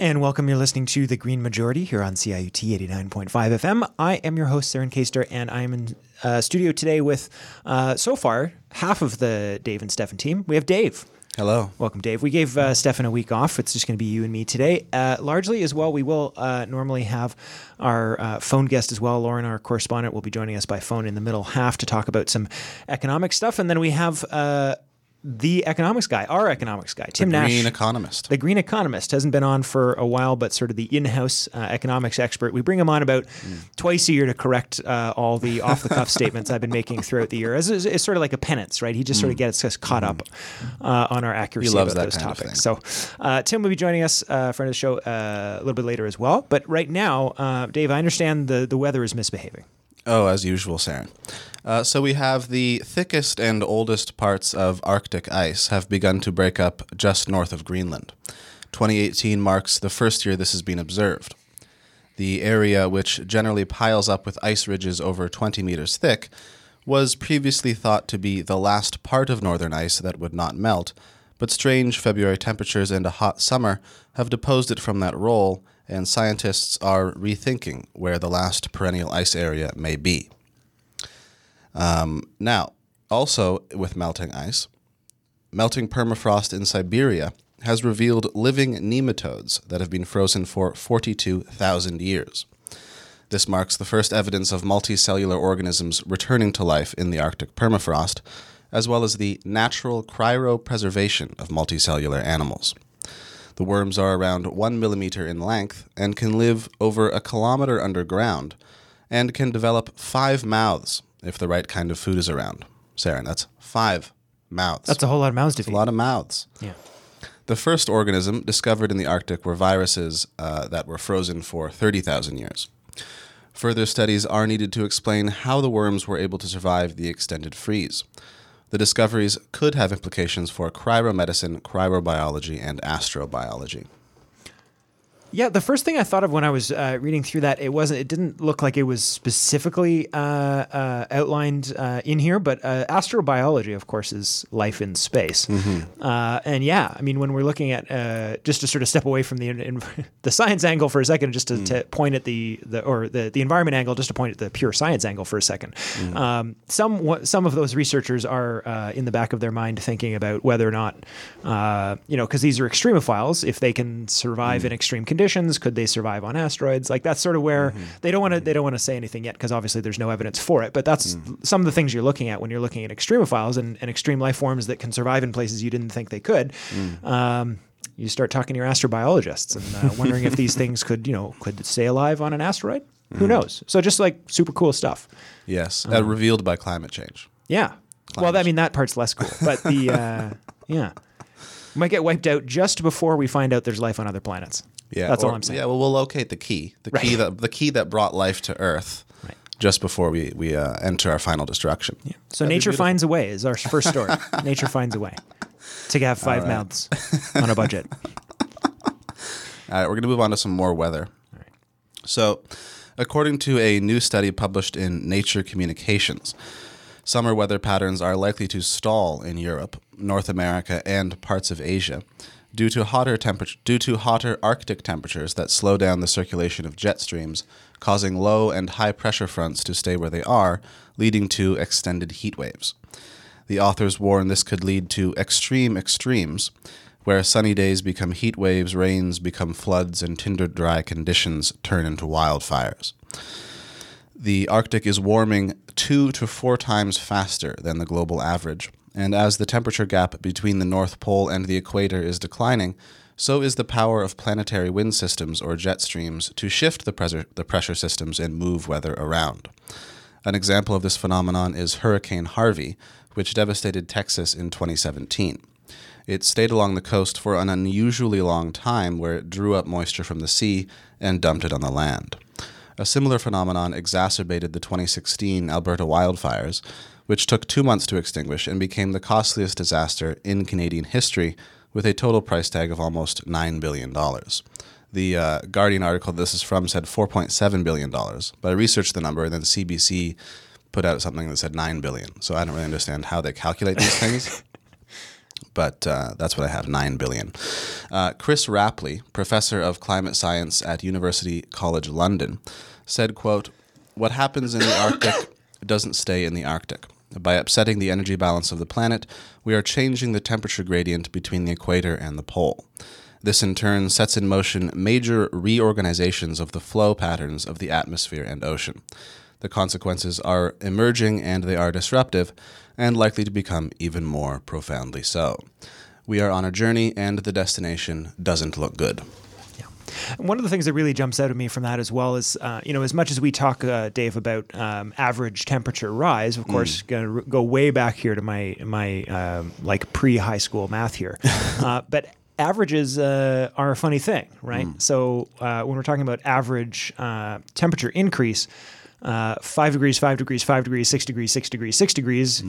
And welcome. You're listening to The Green Majority here on CIUT 89.5 FM. I am your host, Saren Kaster, and I am in uh, studio today with, uh, so far, half of the Dave and Stefan team. We have Dave. Hello. Welcome, Dave. We gave uh, Stefan a week off. It's just going to be you and me today. Uh, largely as well, we will uh, normally have our uh, phone guest as well. Lauren, our correspondent, will be joining us by phone in the middle half to talk about some economic stuff. And then we have uh, the economics guy, our economics guy, Tim the Nash. Green Economist. The Green Economist hasn't been on for a while, but sort of the in-house uh, economics expert. We bring him on about twice a year to correct uh, all the off-the-cuff statements I've been making throughout the year. As it's, it's sort of like a penance, right? He just sort of gets us caught up uh, on our accuracy He loves about that those topics. So uh, Tim will be joining us, uh, of the show, uh, a little bit later as well. But right now, uh, Dave, I understand the the weather is misbehaving. Oh, as usual, Saren. Uh, so we have the thickest and oldest parts of Arctic ice have begun to break up just north of Greenland. 2018 marks the first year this has been observed. The area, which generally piles up with ice ridges over 20 meters thick, was previously thought to be the last part of northern ice that would not melt, but strange February temperatures and a hot summer have deposed it from that role, and scientists are rethinking where the last perennial ice area may be. Um, now, also with melting ice, melting permafrost in Siberia has revealed living nematodes that have been frozen for 42,000 years. This marks the first evidence of multicellular organisms returning to life in the Arctic permafrost, as well as the natural cryopreservation of multicellular animals. The worms are around one millimeter in length and can live over a kilometer underground and can develop five mouths if the right kind of food is around. Saren, that's five mouths. That's a whole lot of mouths to a feed. lot of mouths. Yeah. The first organism discovered in the Arctic were viruses uh, that were frozen for 30,000 years. Further studies are needed to explain how the worms were able to survive the extended freeze. The discoveries could have implications for cryomedicine, cryobiology, and astrobiology. Yeah, the first thing I thought of when I was uh, reading through that, it wasn't. It didn't look like it was specifically uh, uh, outlined uh, in here, but uh, astrobiology, of course, is life in space. Uh, and yeah, I mean, when we're looking at uh, just to sort of step away from the in, the science angle for a second, just to, to point at the the or the the environment angle, just to point at the pure science angle for a 2nd Um, some some of those researchers are uh, in the back of their mind thinking about whether or not uh, you know because these are extremophiles, if they can survive in extreme conditions, could they survive on asteroids? Like that's sort of where they don't want to they don't want to say anything yet because obviously there's no evidence for it. But that's some of the things you're looking at when you're looking at extremophiles and, and extreme life forms that can survive in places you didn't think they could. Um, you start talking to your astrobiologists and uh, wondering if these things could, you know, could stay alive on an asteroid. Who knows? So just like super cool stuff. Yes, uh, revealed by climate change. Yeah. Well, I mean that part's less cool, but the uh, yeah, we might get wiped out just before we find out there's life on other planets. Yeah, that's all I'm saying. Yeah, well, we'll locate the key, the key that the key that brought life to Earth, Right. just before we we uh, enter our final destruction. So That'd nature beautiful. finds a way is our first story. nature finds a way to have five right. mouths on a budget. All right, we're going to move on to some more weather. So, according to a new study published in Nature Communications, summer weather patterns are likely to stall in Europe, North America, and parts of Asia due to hotter temperature due to hotter Arctic temperatures that slow down the circulation of jet streams, causing low and high pressure fronts to stay where they are, leading to extended heat waves. The authors warn this could lead to extreme extremes, where sunny days become heat waves, rains become floods, and tinder dry conditions turn into wildfires. The Arctic is warming two to four times faster than the global average, and as the temperature gap between the North Pole and the equator is declining, so is the power of planetary wind systems or jet streams to shift the, pressure the pressure systems and move weather around. An example of this phenomenon is Hurricane Harvey, which devastated Texas in 2017. It stayed along the coast for an unusually long time where it drew up moisture from the sea and dumped it on the land. A similar phenomenon exacerbated the 2016 Alberta wildfires, which took two months to extinguish and became the costliest disaster in Canadian history with a total price tag of almost $9 billion. The uh, Guardian article this is from said $4.7 billion, but I researched the number and then CBC put out something that said 9 billion. So I don't really understand how they calculate these things. but uh, that's what I have 9 billion. Uh, Chris Rapley, professor of climate science at University College London, said, quote, What happens in the Arctic doesn't stay in the Arctic. By upsetting the energy balance of the planet, we are changing the temperature gradient between the equator and the pole. This in turn sets in motion major reorganizations of the flow patterns of the atmosphere and ocean. The consequences are emerging and they are disruptive, and likely to become even more profoundly so. We are on a journey, and the destination doesn't look good. One of the things that really jumps out at me from that as well is, uh, you know, as much as we talk, uh, Dave, about um, average temperature rise, of course, going to go way back here to my my um, like pre high school math here, uh, but averages uh, are a funny thing, right? So uh, when we're talking about average uh, temperature increase, uh, five degrees, five degrees, five degrees, six degrees, six degrees, six degrees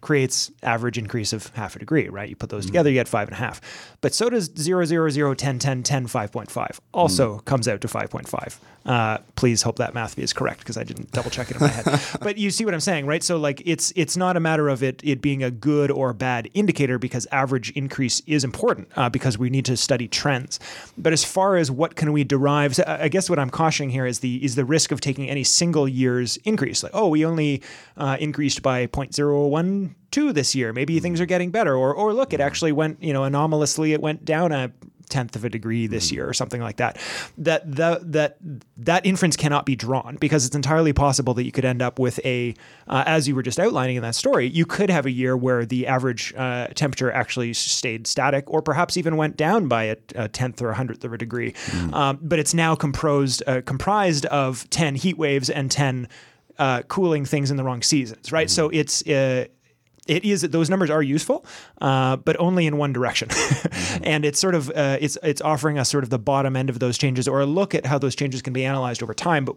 creates average increase of half a degree, right? You put those together, you get five and a half. But so does 0, 0, 0, 10, 10, 10, 5.5. Also comes out to 5.5. Uh, please hope that math is correct because I didn't double check it in my head. But you see what I'm saying, right? So like it's it's not a matter of it it being a good or bad indicator because average increase is important uh, because we need to study trends. But as far as what can we derive, so I I guess what I'm cautioning here is the is the risk of taking any single year's increase. Like oh, we only uh, increased by 0.012 this year. Maybe things are getting better. Or or look, it actually went you know anomalously it went down a tenth of a degree this year or something like that. That that that that inference cannot be drawn because it's entirely possible that you could end up with a, uh, as you were just outlining in that story, you could have a year where the average uh, temperature actually stayed static or perhaps even went down by a, a tenth or a hundredth of a degree. Um, but it's now composed uh, comprised of ten heat waves and ten. Uh, cooling things in the wrong seasons, right? So it's uh, it is those numbers are useful, uh, but only in one direction, and it's sort of uh, it's it's offering us sort of the bottom end of those changes or a look at how those changes can be analyzed over time. But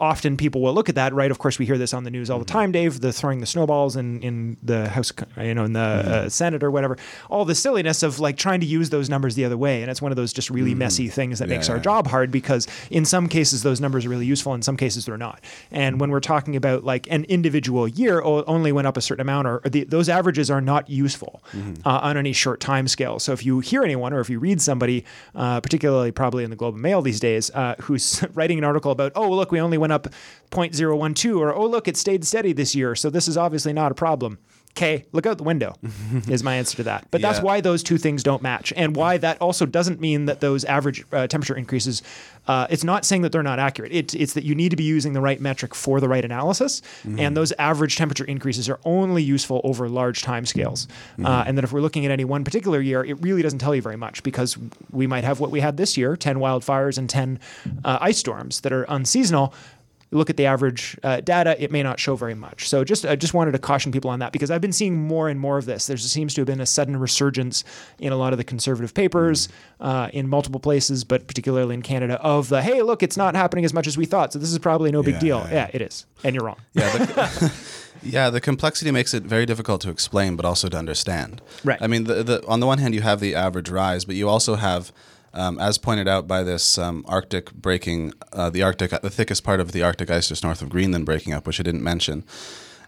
often people will look at that, right? Of course, we hear this on the news all the time, Dave. The throwing the snowballs in in the house, you know, in the uh, Senate or whatever. All the silliness of like trying to use those numbers the other way, and it's one of those just really messy things that makes our yeah. job hard because in some cases those numbers are really useful, in some cases they're not. And when we're talking about like an individual year only went up a certain amount, or, or the, those averages are not useful uh, on any short time scale. So if you hear anyone or if you read somebody, uh, particularly probably in the Globe and Mail these days, uh, who's writing an article about, oh look, we only went up 0.012, or oh look, it stayed steady this year, so this is obviously not a problem. Okay, look out the window is my answer to that. But that's why those two things don't match, and why that also doesn't mean that those average uh, temperature increases. Uh, it's not saying that they're not accurate. It, it's that you need to be using the right metric for the right analysis, and those average temperature increases are only useful over large time scales. Uh, and that if we're looking at any one particular year, it really doesn't tell you very much because we might have what we had this year: ten wildfires and ten uh, ice storms that are unseasonal look at the average uh, data, it may not show very much. So just I just wanted to caution people on that because I've been seeing more and more of this. There seems to have been a sudden resurgence in a lot of the conservative papers uh, in multiple places, but particularly in Canada, of the hey, look, it's not happening as much as we thought. So this is probably no big Yeah, deal. yeah, Yeah, yeah. it is, and you're wrong. Yeah, the, yeah. The complexity makes it very difficult to explain, but also to understand. Right. I mean, the, the, on the one hand, you have the average rise, but you also have, um, as pointed out by this um, Arctic breaking, uh, the Arctic, the thickest part of the Arctic ice just north of Greenland breaking up, which I didn't mention,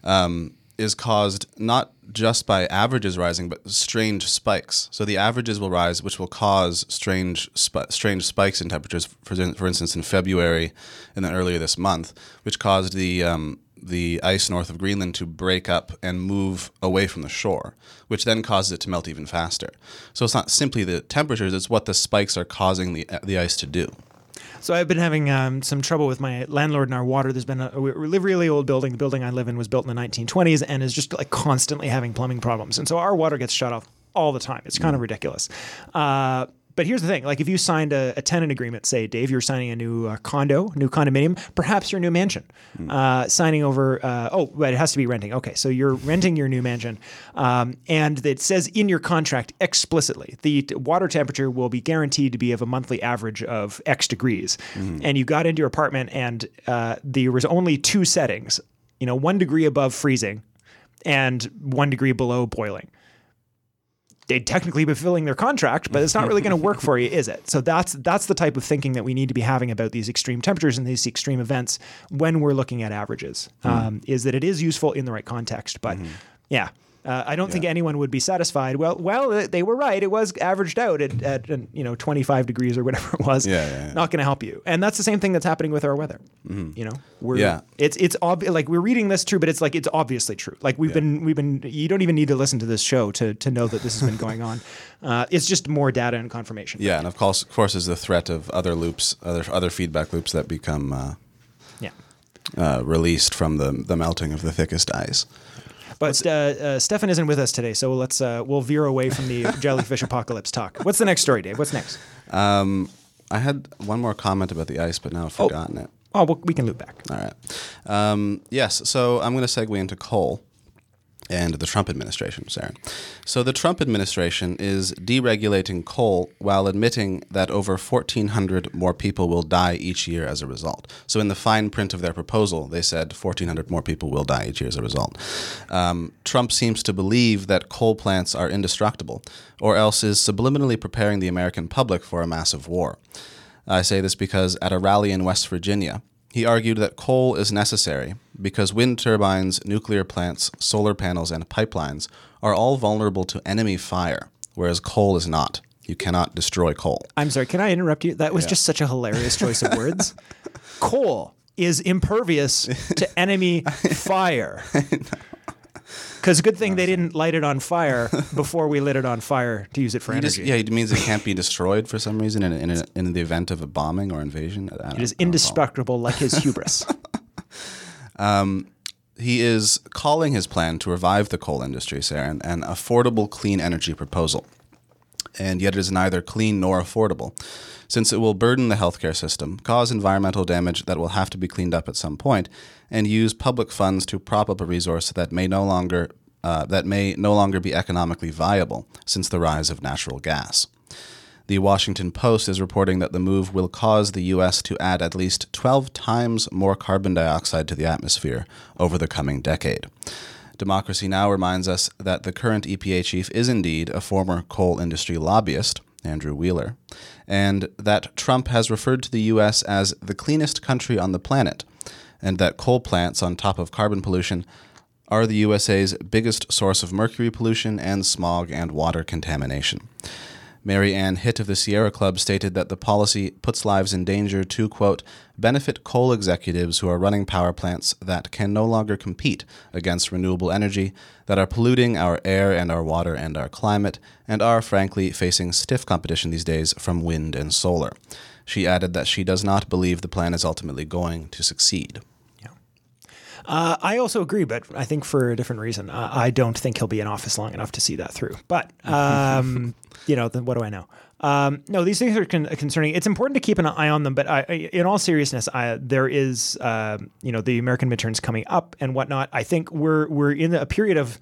um, is caused not just by averages rising, but strange spikes. So the averages will rise, which will cause strange sp- strange spikes in temperatures. For, for instance, in February, and then earlier this month, which caused the um, the ice north of Greenland to break up and move away from the shore, which then causes it to melt even faster. So it's not simply the temperatures; it's what the spikes are causing the the ice to do. So I've been having um, some trouble with my landlord and our water. There's been a we live really old building. The building I live in was built in the 1920s and is just like constantly having plumbing problems. And so our water gets shut off all the time. It's kind of ridiculous. Uh, but here's the thing: like if you signed a, a tenant agreement, say Dave, you're signing a new uh, condo, new condominium, perhaps your new mansion, uh, signing over. Uh, oh, but it has to be renting. Okay, so you're renting your new mansion, um, and it says in your contract explicitly the t- water temperature will be guaranteed to be of a monthly average of X degrees. And you got into your apartment, and uh, there was only two settings. You know, one degree above freezing, and one degree below boiling they'd technically be fulfilling their contract, but it's not really going to work for you, is it? So that's that's the type of thinking that we need to be having about these extreme temperatures and these extreme events when we're looking at averages. Um, is that it is useful in the right context, but. Yeah. Uh, I don't think anyone would be satisfied. Well, well, uh, they were right. It was averaged out at, at uh, you know 25 degrees or whatever it was. Yeah, yeah, yeah. Not going to help you. And that's the same thing that's happening with our weather. You know, we're Yeah. it's it's obvi- like we're reading this true, but it's like it's obviously true. Like we've been we've been. You don't even need to listen to this show to to know that this has been going on. Uh, it's just more data and confirmation. Yeah, and of course, of course, is the threat of other loops, other other feedback loops that become uh, Yeah. uh, released from the the melting of the thickest ice. But uh, uh, Stefan isn't with us today, so let's uh, we'll veer away from the jellyfish apocalypse talk. What's the next story, Dave? What's next? Um, I had one more comment about the ice, but now I've forgotten it. Oh, well, we can loop back. All right. Um, yes, so I'm going to segue into coal and the Trump administration, Saren. So the Trump administration is deregulating coal while admitting that over 1,400 more people will die each year as a result. So in the fine print of their proposal, they said 1,400 more people will die each year as a result. Um, Trump seems to believe that coal plants are indestructible, or else is subliminally preparing the American public for a massive war. I say this because at a rally in West Virginia, he argued that coal is necessary because wind turbines, nuclear plants, solar panels, and pipelines are all vulnerable to enemy fire, whereas coal is not. You cannot destroy coal. I'm sorry, can I interrupt you? That was just such a hilarious choice of words. Coal is impervious to enemy fire. Because good thing they didn't light it on fire before we lit it on fire to use it for just- energy. yeah, it means it can't be destroyed for some reason in, in, in the event of a bombing or invasion. It is I don't recall. indestructible like his hubris. Um, he is calling his plan to revive the coal industry, Saren, an affordable clean energy proposal. And yet it is neither clean nor affordable, since it will burden the healthcare system, cause environmental damage that will have to be cleaned up at some point, and use public funds to prop up a resource that may no longer uh, that may no longer be economically viable since the rise of natural gas. The Washington Post is reporting that the move will cause the U.S. to add at least 12 times more carbon dioxide to the atmosphere over the coming decade. Democracy Now! reminds us that the current EPA chief is indeed a former coal industry lobbyist, Andrew Wheeler, and that Trump has referred to the U.S. as the cleanest country on the planet, and that coal plants, on top of carbon pollution, are the USA's biggest source of mercury pollution and smog and water contamination. Mary Ann Hitt of the Sierra Club stated that the policy puts lives in danger to, quote, benefit coal executives who are running power plants that can no longer compete against renewable energy, that are polluting our air and our water and our climate, and are, frankly, facing stiff competition these days from wind and solar. She added that she does not believe the plan is ultimately going to succeed. Uh, I also agree, but I think for a different reason. Uh, I don't think he'll be in office long enough to see that through. But um, you know, then what do I know? Um, no, these things are con- concerning. It's important to keep an eye on them, but I, I, in all seriousness, I, there is, uh, you know, the American midterms coming up and whatnot. I think we're we're in a period of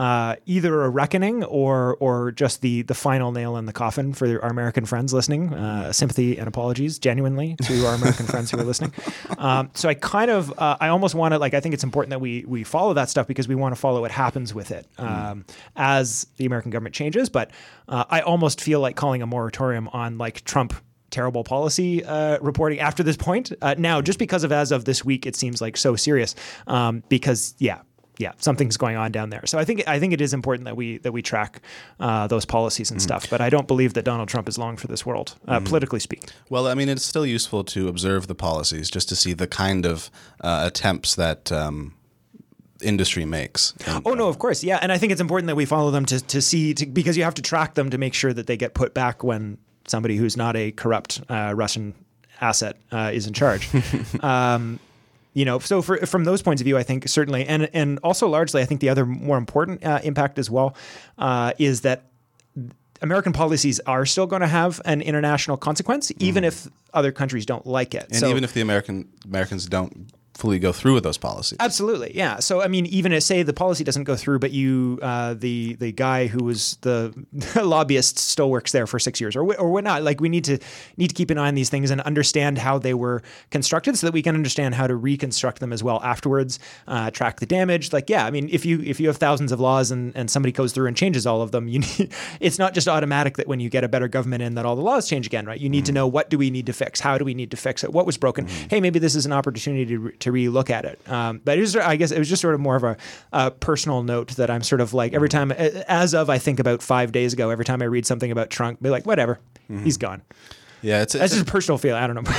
uh, either a reckoning or or just the the final nail in the coffin for our American friends listening. Uh, sympathy and apologies, genuinely, to our American friends who are listening. Um, so I kind of uh, I almost want to like I think it's important that we we follow that stuff because we want to follow what happens with it um, as the American government changes. But uh, I almost feel like calling a moratorium on like Trump terrible policy uh, reporting after this point. Uh, now, just because of as of this week, it seems like so serious um, because yeah, yeah, something's going on down there. So I think I think it is important that we that we track uh, those policies and stuff. But I don't believe that Donald Trump is long for this world, uh, politically speaking. Well, I mean, it's still useful to observe the policies just to see the kind of uh, attempts that um, industry makes. And, Oh no, of course, yeah, and I think it's important that we follow them to to see to, because you have to track them to make sure that they get put back when somebody who's not a corrupt uh, Russian asset uh, is in charge. um, you know, so for, from those points of view, I think certainly, and and also largely, I think the other more important uh, impact as well uh, is that American policies are still going to have an international consequence, even if other countries don't like it. and so, even if the American Americans don't fully go through with those policies. Absolutely, yeah. So I mean, even if say the policy doesn't go through, but you uh, the the guy who was the lobbyist still works there for six years or or whatnot. Like we need to need to keep an eye on these things and understand how they were constructed, so that we can understand how to reconstruct them as well afterwards. Uh, track the damage. Like yeah, I mean, if you if you have thousands of laws and and somebody goes through and changes all of them, you need, it's not just automatic that when you get a better government in that all the laws change again, right? You need to know what do we need to fix, how do we need to fix it, what was broken. Hey, maybe this is an opportunity to, to to re-look at it. Um, but it was, I guess it was just sort of more of a, a personal note that I'm sort of like every time, as of I think about five days ago, every time I read something about Trump, be like, whatever, he's gone. Yeah, it's, That's just a personal feeling. I don't know.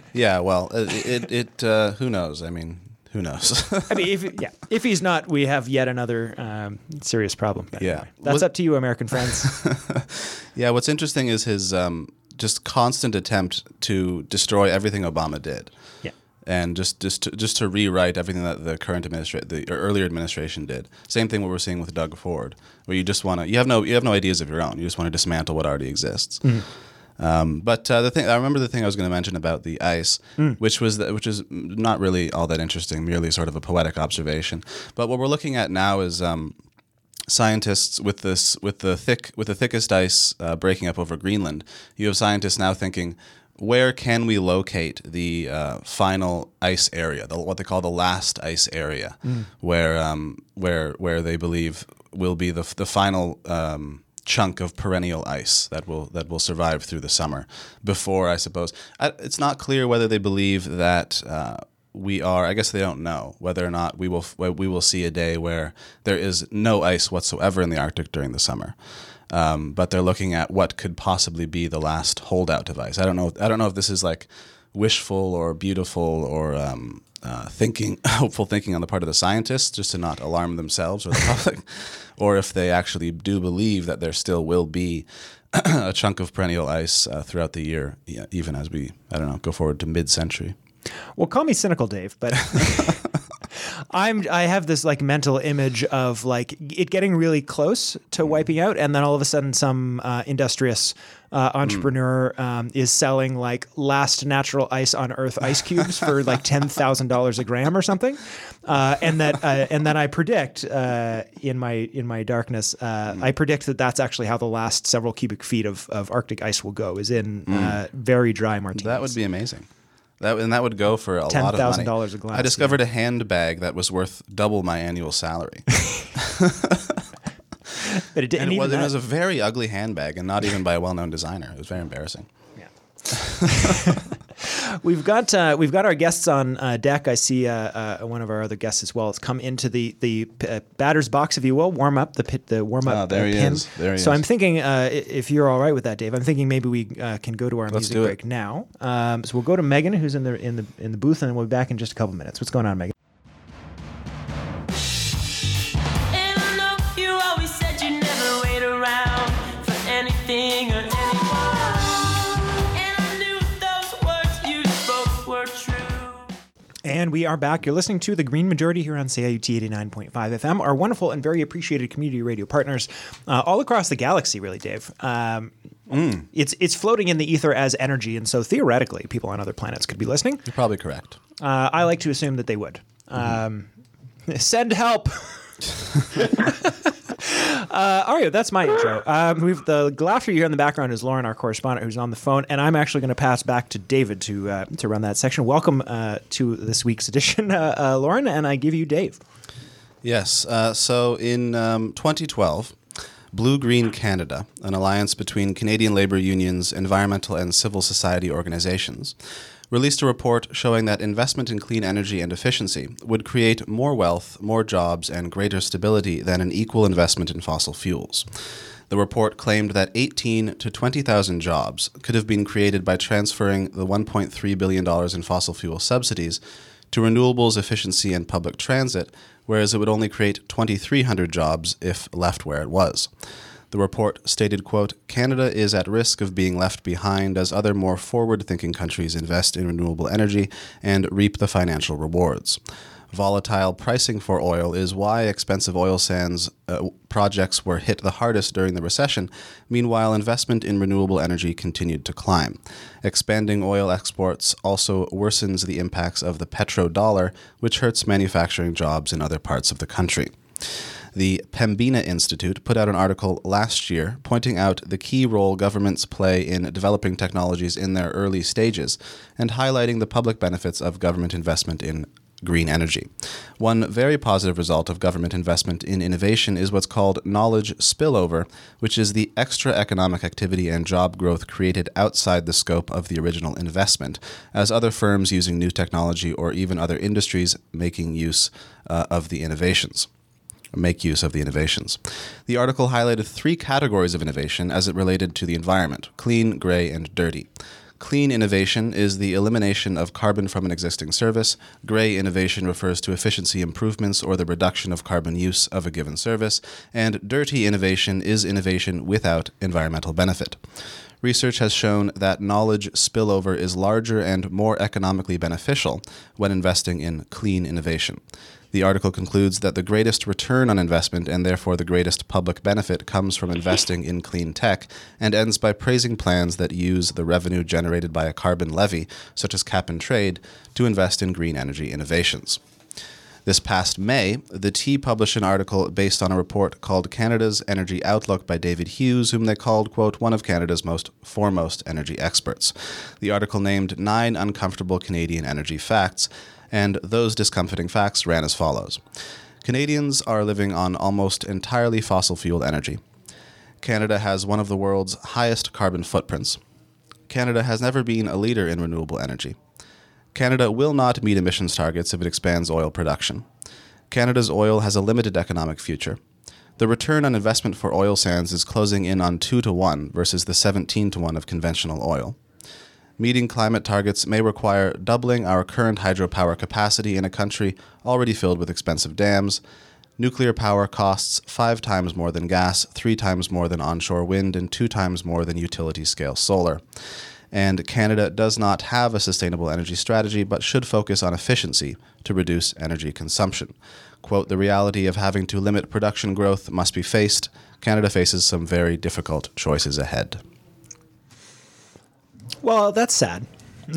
yeah. Well, it it, it uh, who knows? I mean, who knows? I mean, if yeah, if he's not, we have yet another um, serious problem. But Yeah. anyway, that's Was- up to you, American friends. yeah. What's interesting is his um, just constant attempt to destroy everything Obama did. And just just to, just to rewrite everything that the current administration, the earlier administration did. Same thing what we're seeing with Doug Ford, where you just want to you have no you have no ideas of your own. You just want to dismantle what already exists. Um, but uh, the thing I remember the thing I was going to mention about the ice, which was the, which is not really all that interesting, merely sort of a poetic observation. But what we're looking at now is. Um, scientists with this with the thick with the thickest ice uh, breaking up over Greenland, you have scientists now thinking, where can we locate the uh, final ice area, the, what they call the last ice area, where um, where where they believe will be the the final. Um, chunk of perennial ice that will that will survive through the summer. Before I suppose I, it's not clear whether they believe that uh, we are i guess they don't know whether or not we will we will see a day where there is no ice whatsoever in the arctic during the summer um, but they're looking at what could possibly be the last holdout device. i don't know i don't know if this is like wishful or beautiful or um, uh, thinking hopeful thinking on the part of the scientists just to not alarm themselves or the public or if they actually do believe that there still will be a chunk of perennial ice uh, throughout the year even as we i don't know go forward to mid-century Well, call me cynical, Dave, but I'm I have this like mental image of like it getting really close to wiping out, and then all of a sudden some uh, industrious uh, entrepreneur um, is selling like last natural ice on Earth ice cubes for like ten thousand dollars a gram or something, uh, and that uh, and then I predict uh, in my in my darkness uh, I predict that that's actually how the last several cubic feet of, of Arctic ice will go is in uh, very dry martinis. That would be amazing. That and that would go for a lot of money. $10,000 a glass, I discovered a handbag that was worth double my annual salary, but it didn't and it was, it was a very ugly handbag, and not even by a well-known designer. It was very embarrassing. We've got uh, we've got our guests on uh, deck. I see uh, uh, one of our other guests as well. has come into the the uh, batter's box, if you will, warm up the pit, the warm up. Ah, there uh, he pin. is. There he so I'm thinking, uh, if you're all right with that, Dave, I'm thinking maybe we uh, can go to our Let's music break now. Um, so we'll go to Megan, who's in the in the in the booth, and we'll be back in just a couple minutes. What's going on, Megan? And we are back. You're listening to the Green Majority here on CIUT 89.5 FM, our wonderful and very appreciated community radio partners uh, all across the galaxy, really, Dave. Um, It's it's floating in the ether as energy, and so theoretically, people on other planets could be listening. You're probably correct. Uh, I like to assume that they would. Um, send help. Uh, Ario, that's my intro. Um, the laughter you hear in the background is Lauren, our correspondent, who's on the phone, and I'm actually going to pass back to David to uh, to run that section. Welcome uh, to this week's edition, uh, uh, Lauren, and I give you Dave. Yes. Uh, so in um, 2012, Blue Green Canada, an alliance between Canadian labor unions, environmental and civil society organizations, released a report showing that investment in clean energy and efficiency would create more wealth, more jobs, and greater stability than an equal investment in fossil fuels. The report claimed that 18 to 20,000 jobs could have been created by transferring the $1.3 billion in fossil fuel subsidies to renewables, efficiency, and public transit, whereas it would only create 2,300 jobs if left where it was. The report stated, quote, Canada is at risk of being left behind as other more forward-thinking countries invest in renewable energy and reap the financial rewards. Volatile pricing for oil is why expensive oil sands uh, projects were hit the hardest during the recession. Meanwhile, investment in renewable energy continued to climb. Expanding oil exports also worsens the impacts of the petrodollar, which hurts manufacturing jobs in other parts of the country. The Pembina Institute put out an article last year pointing out the key role governments play in developing technologies in their early stages and highlighting the public benefits of government investment in green energy. One very positive result of government investment in innovation is what's called knowledge spillover, which is the extra economic activity and job growth created outside the scope of the original investment, as other firms using new technology or even other industries making use uh, of the innovations make use of the innovations. The article highlighted three categories of innovation as it related to the environment clean, gray, and dirty. Clean innovation is the elimination of carbon from an existing service. Gray innovation refers to efficiency improvements or the reduction of carbon use of a given service. And dirty innovation is innovation without environmental benefit. Research has shown that knowledge spillover is larger and more economically beneficial when investing in clean innovation. The article concludes that the greatest return on investment and therefore the greatest public benefit comes from investing in clean tech and ends by praising plans that use the revenue generated by a carbon levy, such as cap and trade, to invest in green energy innovations. This past May, the Tyee published an article based on a report called Canada's Energy Outlook by David Hughes, whom they called, quote, one of Canada's most foremost energy experts. The article named nine uncomfortable Canadian energy facts, and those discomforting facts ran as follows Canadians are living on almost entirely fossil fuel energy. Canada has one of the world's highest carbon footprints. Canada has never been a leader in renewable energy. Canada will not meet emissions targets if it expands oil production. Canada's oil has a limited economic future. The return on investment for oil sands is closing in on 2 to 1 versus the 17 to 1 of conventional oil. Meeting climate targets may require doubling our current hydropower capacity in a country already filled with expensive dams. Nuclear power costs five times more than gas, three times more than onshore wind, and two times more than utility scale solar. And Canada does not have a sustainable energy strategy, but should focus on efficiency to reduce energy consumption. Quote, the reality of having to limit production growth must be faced. Canada faces some very difficult choices ahead. Well, that's sad.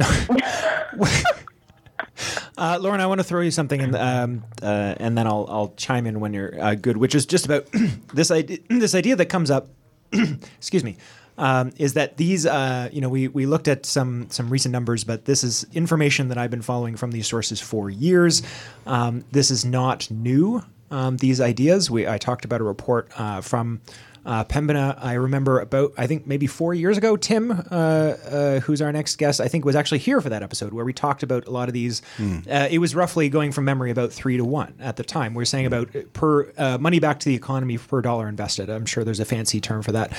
uh, Lauren, I want to throw you something, in, um, uh, and then I'll I'll chime in when you're uh, good. Which is just about this idea. This idea that comes up. excuse me. Um, is that these? Uh, you know, we we looked at some some recent numbers, but this is information that I've been following from these sources for years. Um, this is not new. Um, these ideas. We I talked about a report uh, from uh, Pembina, I remember about, I think maybe four years ago, Tim, uh, uh, who's our next guest, I think was actually here for that episode where we talked about a lot of these. Uh, it was roughly going from memory about three to one at the time. We are saying about per uh, money back to the economy per dollar invested. I'm sure there's a fancy term for that.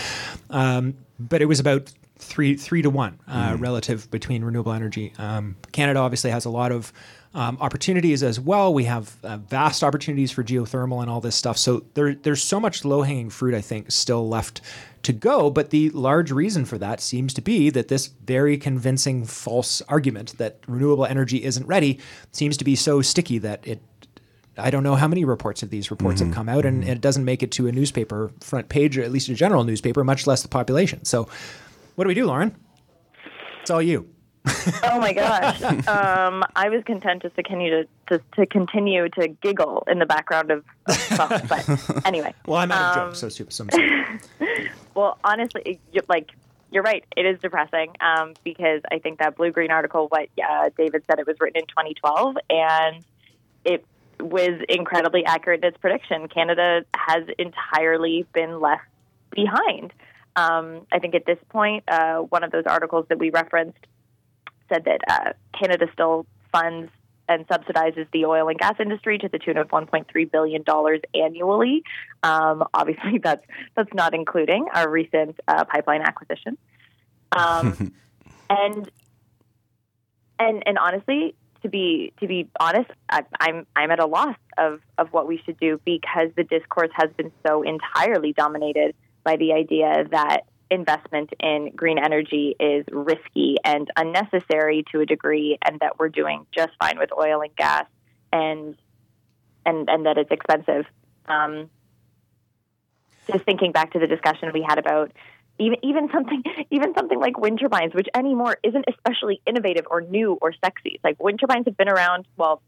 Um, but it was about three three to one uh, relative between renewable energy. Um, Canada obviously has a lot of um, opportunities as well. We have uh, vast opportunities for geothermal and all this stuff. So there, there's so much low hanging fruit, I think, still left to go. But the large reason for that seems to be that this very convincing false argument that renewable energy isn't ready seems to be so sticky that it. I don't know how many reports of these reports have come out, and it doesn't make it to a newspaper front page, or at least a general newspaper, much less the population. So, what do we do, Lauren? It's all you. Oh my gosh. um, I was content just to continue to, to, to continue to giggle in the background of, of songs. But anyway, Well, I'm out of jokes, so super. So well, honestly, it- like you're right, it is depressing um, because I think that blue green article, what uh, David said, it was written in 2012, and it was incredibly accurate in its prediction. Canada has entirely been left behind. Um, I think at this point, uh, one of those articles that we referenced said that uh, Canada still funds and subsidizes the oil and gas industry to the tune of 1.3 billion dollars annually. Um, obviously, that's that's not including our recent uh, pipeline acquisition. Um, and and and honestly, to be to be honest, I, I'm I'm at a loss of of what we should do because the discourse has been so entirely dominated by the idea that investment in green energy is risky and unnecessary to a degree, and that we're doing just fine with oil and gas, and and and that it's expensive. Um, just thinking back to the discussion we had about even even something even something like wind turbines, which anymore isn't especially innovative or new or sexy. It's like wind turbines have been around. Well,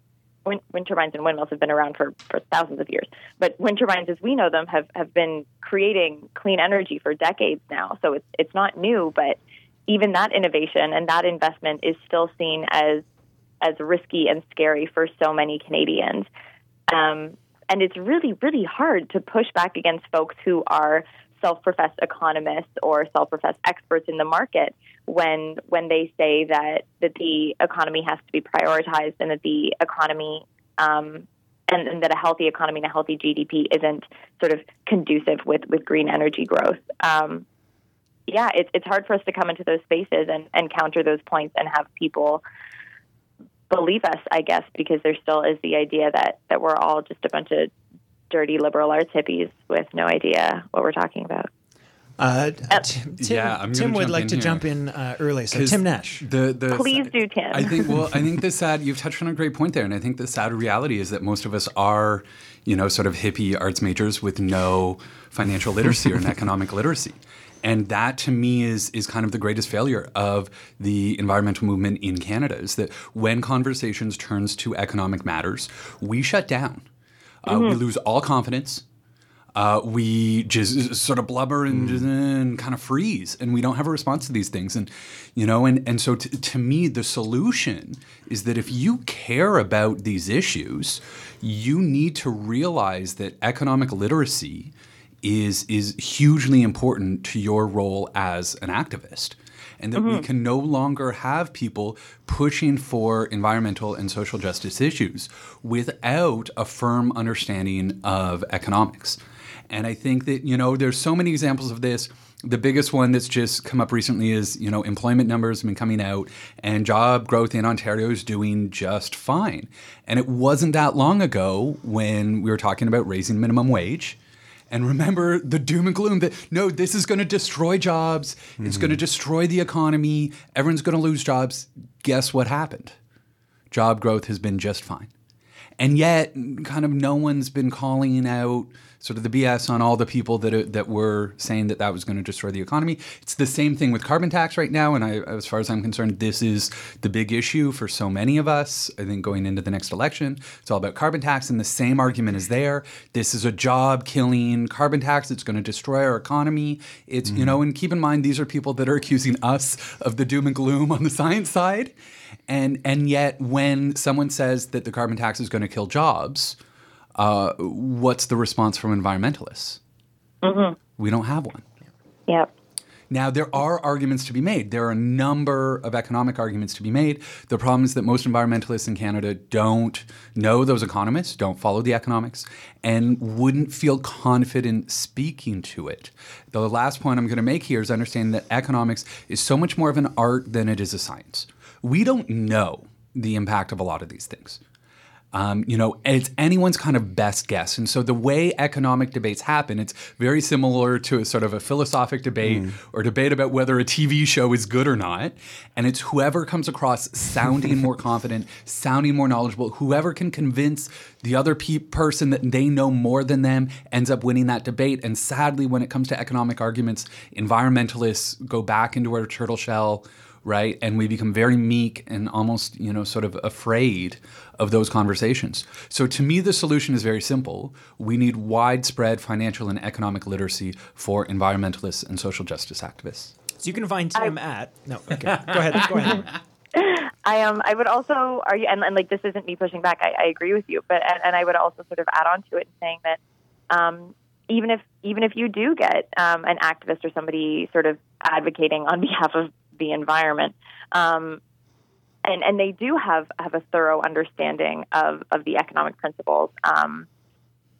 wind, wind turbines and windmills have been around for, for thousands of years, but wind turbines, as we know them, have have been creating clean energy for decades now. So it's it's not new, but even that innovation and that investment is still seen as as risky and scary for so many Canadians. Um, and it's really, really hard to push back against folks who are self-professed economists or self-professed experts in the market when when they say that that the economy has to be prioritized and that the economy um, and, and that a healthy economy and a healthy GDP isn't sort of conducive with with green energy growth. Um, yeah, it's it's hard for us to come into those spaces and, and counter those points and have people believe us, I guess, because there still is the idea that that we're all just a bunch of dirty liberal arts hippies with no idea what we're talking about. Uh, Tim, Tim, Yeah, I'm Tim would like to here. jump in uh, early. So Tim Nash. The, the Please do, Tim. I think. Well, I think the sad. You've touched on a great point there, and I think the sad reality is that most of us are, you know, sort of hippie arts majors with no financial literacy or an economic literacy. And that to me is is kind of the greatest failure of the environmental movement in Canada is that when conversations turns to economic matters, we shut down. Uh, We lose all confidence uh, we just sort of blubber and, and kind of freeze and we don't have a response to these things. And you know and, and so t- to me the solution is that if you care about these issues you need to realize that economic literacy is is hugely important to your role as an activist and that we can no longer have people pushing for environmental and social justice issues without a firm understanding of economics. And I think that, you know, there's so many examples of this. The biggest one that's just come up recently is, you know, employment numbers have been coming out and job growth in Ontario is doing just fine. And it wasn't that long ago when we were talking about raising minimum wage. And remember the doom and gloom that no, this is going to destroy jobs. It's going to mm-hmm. destroy the economy. Everyone's going to lose jobs. Guess what happened? Job growth has been just fine. And yet, kind of no one's been calling out sort of the BS on all the people that, are, that were saying that that was going to destroy the economy. It's the same thing with carbon tax right now. And I, as far as I'm concerned, this is the big issue for so many of us. I think going into the next election, it's all about carbon tax, and the same argument is there. This is a job killing carbon tax. It's going to destroy our economy. It's, you mm-hmm. know, and keep in mind, these are people that are accusing us of the doom and gloom on the science side. And, and yet, when someone says that the carbon tax is going to kill jobs, uh, what's the response from environmentalists? We don't have one. Yep. Now, there are arguments to be made. There are a number of economic arguments to be made. The problem is that most environmentalists in Canada don't know those economists, don't follow the economics, and wouldn't feel confident speaking to it. The last point I'm going to make here is understanding that economics is so much more of an art than it is a science. We don't know the impact of a lot of these things. Um, you know, it's anyone's kind of best guess. And so the way economic debates happen, it's very similar to a sort of a philosophic debate or debate about whether a TV show is good or not. And it's whoever comes across sounding more confident, sounding more knowledgeable, whoever can convince the other pe- person that they know more than them ends up winning that debate. And sadly, when it comes to economic arguments, environmentalists go back into our turtle shell right? And we become very meek and almost, you know, sort of afraid of those conversations. So to me, the solution is very simple. We need widespread financial and economic literacy for environmentalists and social justice activists. So you can find Tim at no. Okay, go ahead. Go ahead. I um I would also argue and, and like this isn't me pushing back. I, I agree with you, but and, and I would also sort of add on to it and saying that um, even if even if you do get um, an activist or somebody sort of advocating on behalf of the environment, um, and and they do have have a thorough understanding of of the economic principles. Um,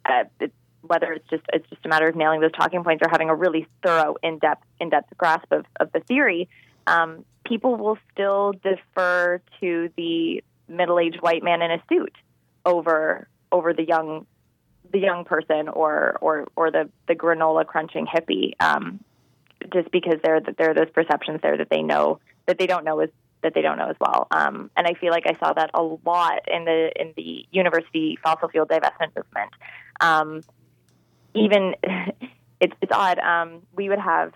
uh, it, whether it's just it's just a matter of nailing those talking points or having a really thorough, in depth in depth grasp of, of the theory, um, people will still defer to the middle aged white man in a suit over over the young the young person or or or the the granola crunching hippie. Um, just because there there are those perceptions there that they know that they don't know as that they don't know as well. Um, and I feel like I saw that a lot in the in the university fossil fuel divestment movement. Um, even it's it's odd. Um, we would have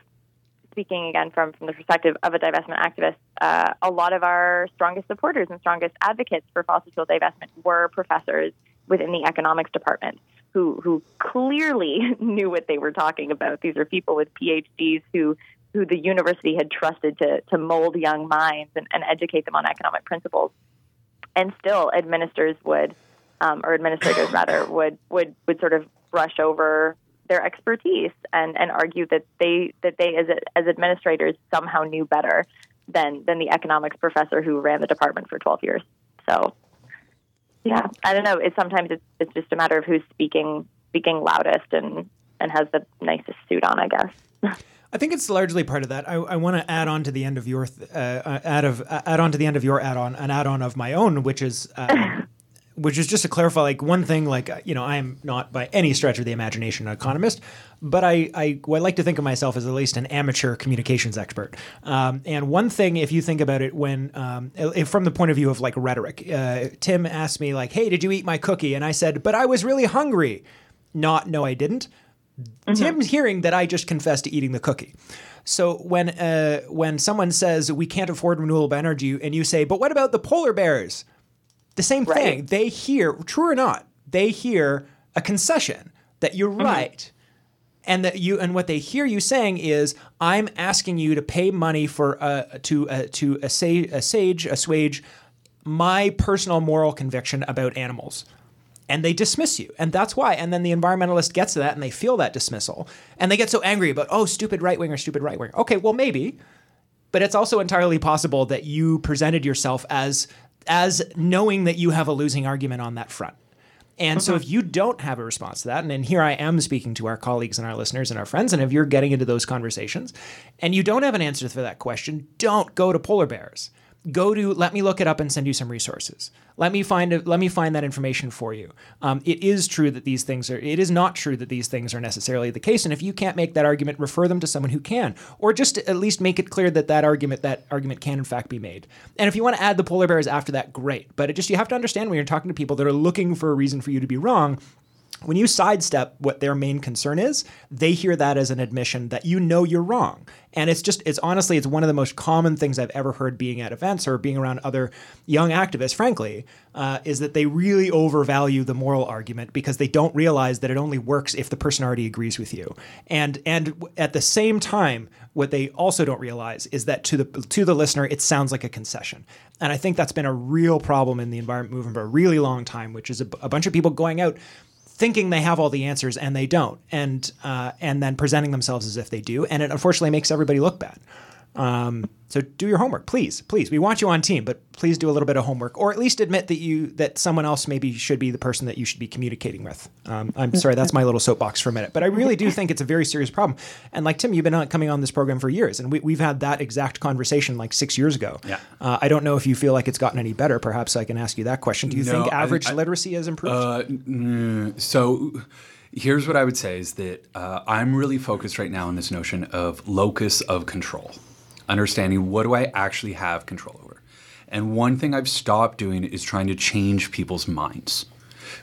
speaking again from from the perspective of a divestment activist. Uh, a lot of our strongest supporters and strongest advocates for fossil fuel divestment were professors within the economics department who who clearly knew what they were talking about. These are people with PhDs who who the university had trusted to to mold young minds and, and educate them on economic principles. and still administrators would, um, or administrators rather, would would would sort of brush over their expertise and, and argue that they that they as as administrators somehow knew better than than the economics professor who ran the department for 12 years. So yeah, I don't know. It's sometimes it's it's just a matter of who's speaking speaking loudest and and has the nicest suit on, I guess. I think it's largely part of that. I, I want to add on to the end of your th- uh, uh, add of uh, add on to the end of your add on an add on of my own, which is uh, which is just to clarify like one thing. Like uh, you know, I am not by any stretch of the imagination an economist, but I I, well, I like to think of myself as at least an amateur communications expert. Um, and one thing, if you think about it, when um, if from the point of view of like rhetoric, uh, Tim asked me like, "Hey, did you eat my cookie?" And I said, "But I was really hungry." Not, no, I didn't. Tim's hearing that I just confessed to eating the cookie. So when uh, when someone says we can't afford renewable energy, and you say, "But what about the polar bears?" The same thing. They hear, true or not, they hear a concession that you're right, and that you and what they hear you saying is, "I'm asking you to pay money for uh, to uh, to assage, assuage assuage my personal moral conviction about animals." and they dismiss you. And that's why. And then the environmentalist gets to that and they feel that dismissal. And they get so angry about, oh, stupid right winger, stupid right winger. Okay, well, maybe. But it's also entirely possible that you presented yourself as as knowing that you have a losing argument on that front. And so if you don't have a response to that, and then here I am speaking to our colleagues and our listeners and our friends, and if you're getting into those conversations and you don't have an answer for that question, don't go to polar bears. Go to let me look it up and send you some resources. Let me find it, let me find that information for you. Um, it is true that these things are. It is not true that these things are necessarily the case. And if you can't make that argument, refer them to someone who can, or just at least make it clear that that argument that argument can in fact be made. And if you want to add the polar bears after that, great. But it just you have to understand when you're talking to people that are looking for a reason for you to be wrong, when you sidestep what their main concern is, they hear that as an admission that you know you're wrong. And it's just, it's honestly, it's one of the most common things I've ever heard being at events or being around other young activists, frankly, uh, is that they really overvalue the moral argument because they don't realize that it only works if the person already agrees with you. And and at the same time, what they also don't realize is that to the to the listener, it sounds like a concession. And I think that's been a real problem in the environment movement for a really long time, which is a, a bunch of people going out thinking they have all the answers and they don't, and uh, and then presenting themselves as if they do, and it unfortunately makes everybody look bad. Um, so do your homework, please, please. We want you on team, but please do a little bit of homework, or at least admit that you that someone else maybe should be the person that you should be communicating with. Um, I'm sorry, that's my little soapbox for a minute, but I really do think it's a very serious problem. And like Tim, you've been on, coming on this program for years, and we, we've had that exact conversation like six years ago. Yeah. Uh, I don't know if you feel like it's gotten any better. Perhaps I can ask you that question. Do you No, think I- average I- literacy has improved? Uh, mm, so here's what I would say is that uh, I'm really focused right now on this notion of locus of control, understanding what do I actually have control over. And one thing I've stopped doing is trying to change people's minds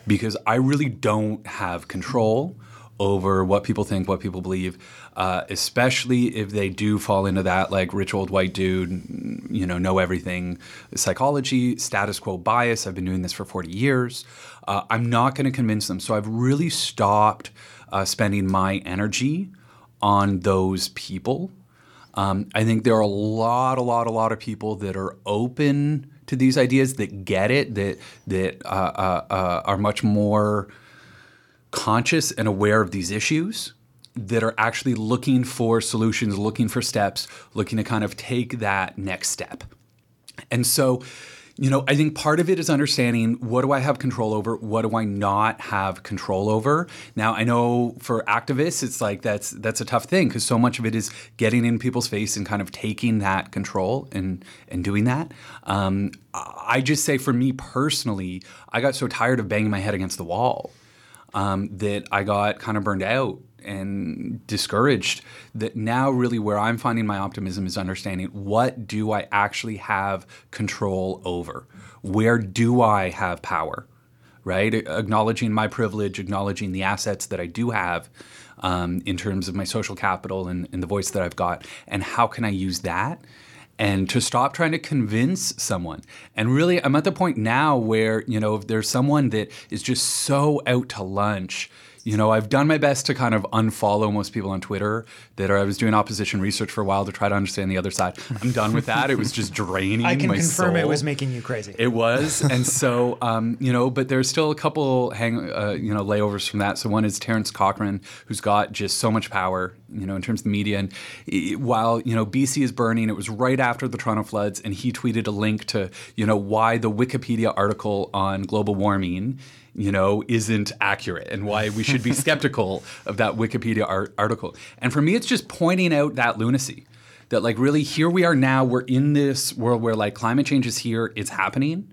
because I really don't have control over what people think, what people believe, uh, especially if they do fall into that like rich old white dude, you know, know everything, psychology, status quo bias. I've been doing this for 40 years. Uh, I'm not going to convince them. So I've really stopped uh, spending my energy on those people. Um, I think there are a lot, a lot, a lot of people that are open to these ideas, that get it, that that uh, uh, uh, are much more conscious and aware of these issues, that are actually looking for solutions, looking for steps, looking to kind of take that next step. And so, you know, I think part of it is understanding what do I have control over, what do I not have control over. Now, I know for activists, it's like that's that's a tough thing because so much of it is getting in people's face and kind of taking that control and and doing that. Um, I just say for me personally, I got so tired of banging my head against the wall um, that I got kind of burned out and discouraged. That now, really, where I'm finding my optimism is understanding what do I actually have control over? Where do I have power? Right? Acknowledging my privilege, acknowledging the assets that I do have um, in terms of my social capital and, and the voice that I've got, and how can I use that? and to stop trying to convince someone. And really, I'm at the point now where, you know, if there's someone that is just so out to lunch, you know, I've done my best to kind of unfollow most people on Twitter that are, I was doing opposition research for a while to try to understand the other side. I'm done with that. It was just draining I can confirm it was making you crazy. It was, and so um, you know, but there's still a couple hang, uh, you know, layovers from that. So one is Terence Corcoran, who's got just so much power, you know, in terms of the media. And eh, while you know BC is burning, it was right after the Toronto floods, and he tweeted a link to you know why the Wikipedia article on global warming. You know, isn't accurate, and why we should be skeptical of that Wikipedia ar- article. And for me, it's just pointing out that lunacy that like really here we are now we're in this world where like climate change is here it's happening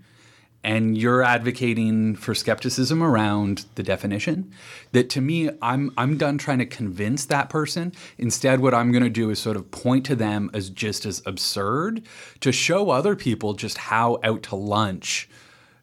and you're advocating for skepticism around the definition that to me i'm i'm done trying to convince that person instead what i'm going to do is sort of point to them as just as absurd to show other people just how out to lunch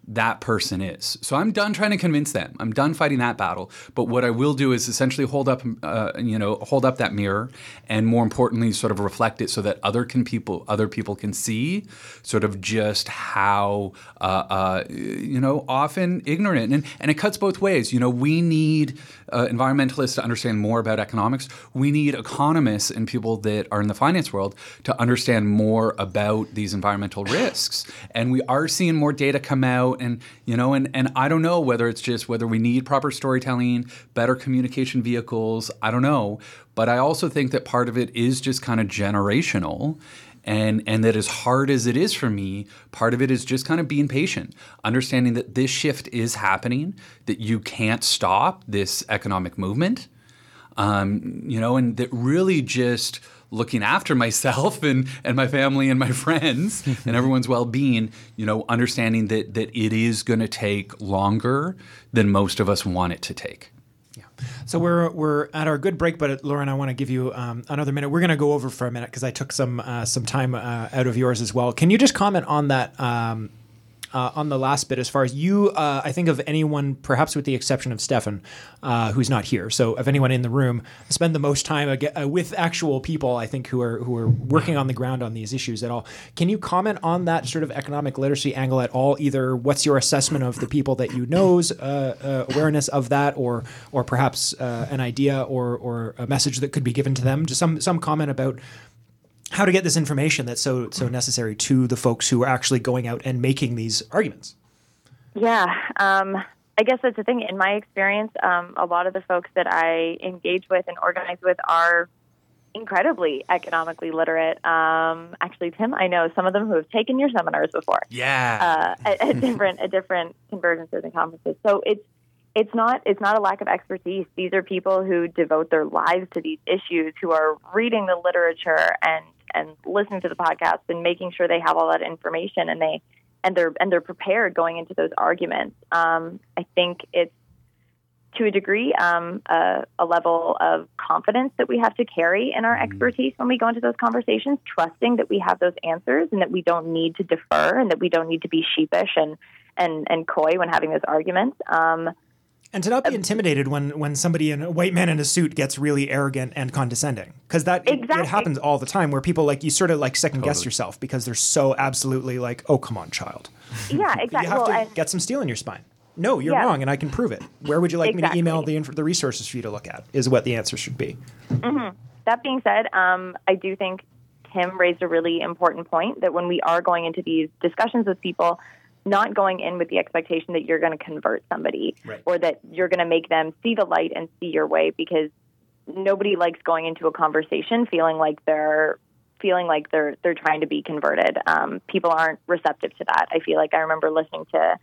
that person is. So I'm done trying to convince them. I'm done fighting that battle. But what I will do is essentially hold up, uh, you know, hold up that mirror, and more importantly, sort of reflect it so that other can people, other people can see, sort of just how, uh, uh, you know, often ignorant, and and it cuts both ways. You know, we need uh, environmentalists to understand more about economics. We need economists and people that are in the finance world to understand more about these environmental risks. And we are seeing more data come out, and you know, and and I don't know whether it's just whether we need proper storytelling, better communication vehicles. I don't know, but I also think that part of it is just kind of generational and and that as hard as it is for me part of it is just kind of being patient understanding that this shift is happening that you can't stop this economic movement um, you know and that really just looking after myself and, and my family and my friends and everyone's well-being you know understanding that that it is going to take longer than most of us want it to take yeah. So we're we're at our good break, but Lauren, I want to give you um, another minute. We're going to go over for a minute because I took some uh, some time uh, out of yours as well. Can you just comment on that? Um, uh, on the last bit, as far as you, uh, I think of anyone, perhaps with the exception of Stefan, uh, who's not here. So, of anyone in the room, spend the most time ag- uh, with actual people, I think, who are who are working on the ground on these issues at all. Can you comment on that sort of economic literacy angle at all? Either what's your assessment of the people that you know's uh, uh, awareness of that, or or perhaps an idea or or a message that could be given to them? Just some some comment about how to get this information that's so so necessary to the folks who are actually going out and making these arguments. Yeah, um, I guess that's the thing. In my experience, um, a lot of the folks that I engage with and organize with are incredibly economically literate. Um, actually, Tim, I know some of them who have taken your seminars before. yeah uh, at, at different at different convergences and conferences. So it's it's not it's not a lack of expertise. These are people who devote their lives to these issues, who are reading the literature and and listening to the podcast and making sure they have all that information and they and they're and they're prepared going into those arguments. Um, I think it's to a degree um, a, a level of confidence that we have to carry in our expertise when we go into those conversations, trusting that we have those answers and that we don't need to defer and that we don't need to be sheepish and and and coy when having those arguments. Um, And to not be intimidated when when somebody in a white man in a suit gets really arrogant and condescending, because that it- it, happens all the time, where people like you sort of like second guess yourself because they're so absolutely like, oh come on, child, yeah, exactly. you exactly. have Well, to and- get some steel in your spine. No, you're Yeah. wrong, and I can prove it. Where would you like me to email the inf- the resources for you to look at? Is what the answer should be. That being said, um, I do think Tim raised a really important point that when we are going into these discussions with people, not going in with the expectation that you're going to convert somebody Right. or that you're going to make them see the light and see your way because nobody likes going into a conversation feeling like they're feeling like they're they're trying to be converted. Um, people aren't receptive to that. I feel like I remember listening to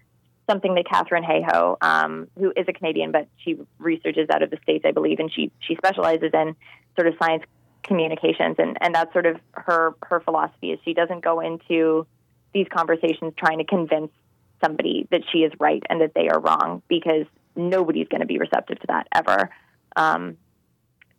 something that Katharine Hayhoe, um, who is a Canadian, but she researches out of the States, I believe, and she, she specializes in sort of science communications. And, and that's sort of her, her philosophy is she doesn't go into these conversations trying to convince somebody that she is right and that they are wrong because nobody's going to be receptive to that ever. Um,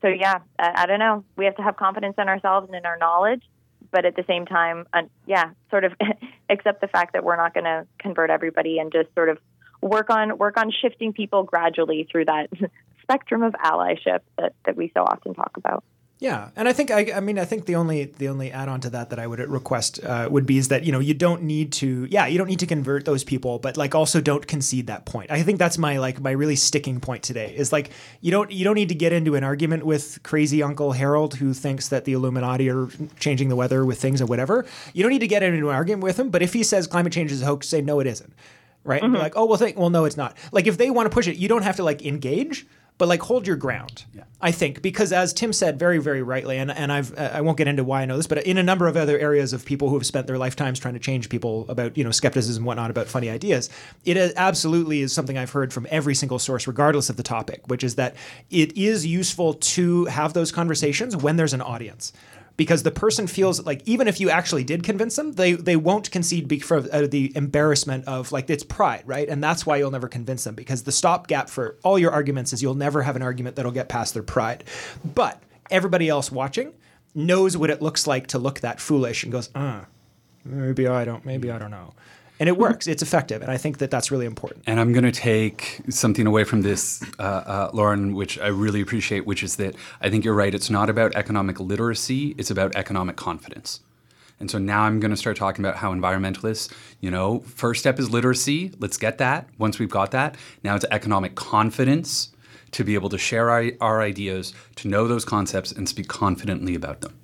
so yeah, I, I don't know. We have to have confidence in ourselves and in our knowledge, but at the same time, uh, yeah, sort of accept the fact that we're not going to convert everybody and just sort of work on work on shifting people gradually through that spectrum of allyship that, that we so often talk about. Yeah, and I think I, I mean I think the only the only add on to that that I would request uh, would be is that you know you don't need to yeah you don't need to convert those people but like also don't concede that point. I think that's my like my really sticking point today is like you don't you don't need to get into an argument with crazy Uncle Harold who thinks that the Illuminati are changing the weather with things or whatever. You don't need to get into an argument with him. But if he says climate change is a hoax, say no it isn't. Right? Be like, oh well, think well no it's not. Like if they want to push it, you don't have to like engage but like hold your ground. Yeah. I think because as Tim said very very rightly, and and I've I won't get into why I know this, but in a number of other areas of people who have spent their lifetimes trying to change people about you know skepticism and whatnot about funny ideas, it absolutely is something I've heard from every single source, regardless of the topic, which is that it is useful to have those conversations when there's an audience because the person feels like even if you actually did convince them, they they won't concede be- for out of the embarrassment of like it's pride, right? And that's why you'll never convince them because the stopgap for all your arguments is you'll never have an argument that'll get past their pride. But everybody else watching knows what it looks like to look that foolish and goes, uh, maybe I don't, maybe I don't know. And it works. It's effective, and I think that that's really important. And I'm going to take something away from this, uh, uh, Lauren, which I really appreciate, which is that I think you're right. It's not about economic literacy, it's about economic confidence. And so now I'm going to start talking about how environmentalists, you know, first step is literacy. Let's get that. Once we've got that, now it's economic confidence to be able to share our, our ideas, to know those concepts, and speak confidently about them.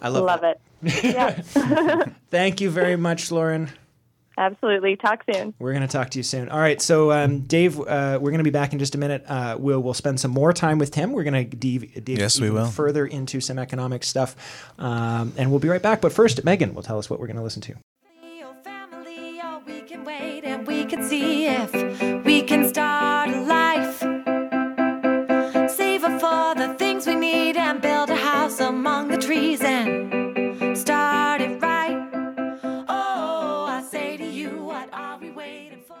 I love, Love that. it. Yeah, Thank you very much, Lauren. absolutely. Talk soon. We're going to talk to you soon. All right. So, um, Dave, uh, we're going to be back in just a minute. Uh, we'll, we'll spend some more time with Tim. We're going to dive, dive Yes, we even will. further into some economic stuff. Um, and we'll be right back. But first, Megan will tell us what we're going to listen to. Among the trees and start it right. Oh, I say to you, what are we waiting for?